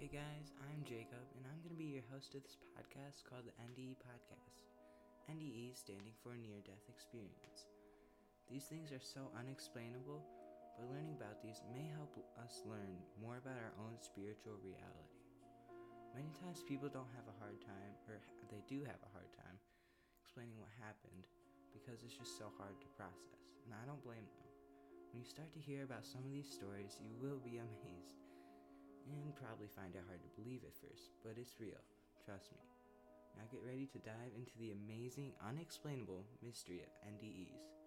Hey guys, I'm Jacob, and I'm going to be your host of this podcast called the NDE Podcast. NDE standing for Near Death Experience. These things are so unexplainable, but learning about these may help us learn more about our own spiritual reality. Many times people don't have a hard time, or they do have a hard time, explaining what happened because it's just so hard to process, and I don't blame them. When you start to hear about some of these stories, you will be amazed and probably find it hard to believe at first, but it's real. Trust me. Now get ready to dive into the amazing, unexplainable mystery of NDEs.